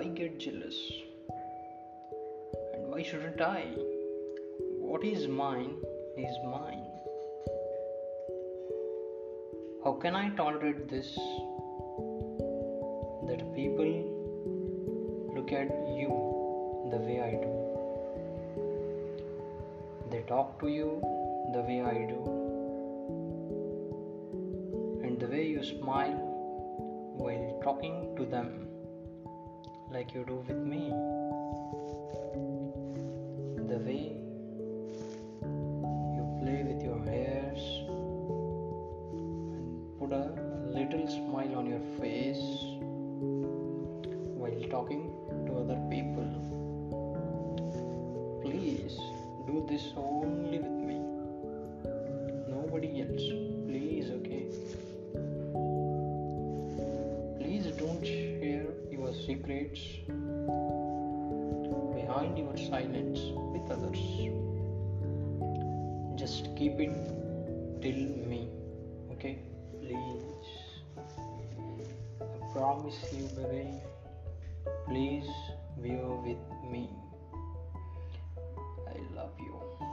get jealous? And why shouldn't I? What is mine is mine. How can I tolerate this? That people look at you the way I do. They talk to you the way I do. And the way you smile while talking to them like you do with me. The way you play with your hairs and put a little smile on your face while talking to other people. Please do this only with secrets behind your silence with others. Just keep it till me, okay? Please. I promise you, baby. Please be with me. I love you.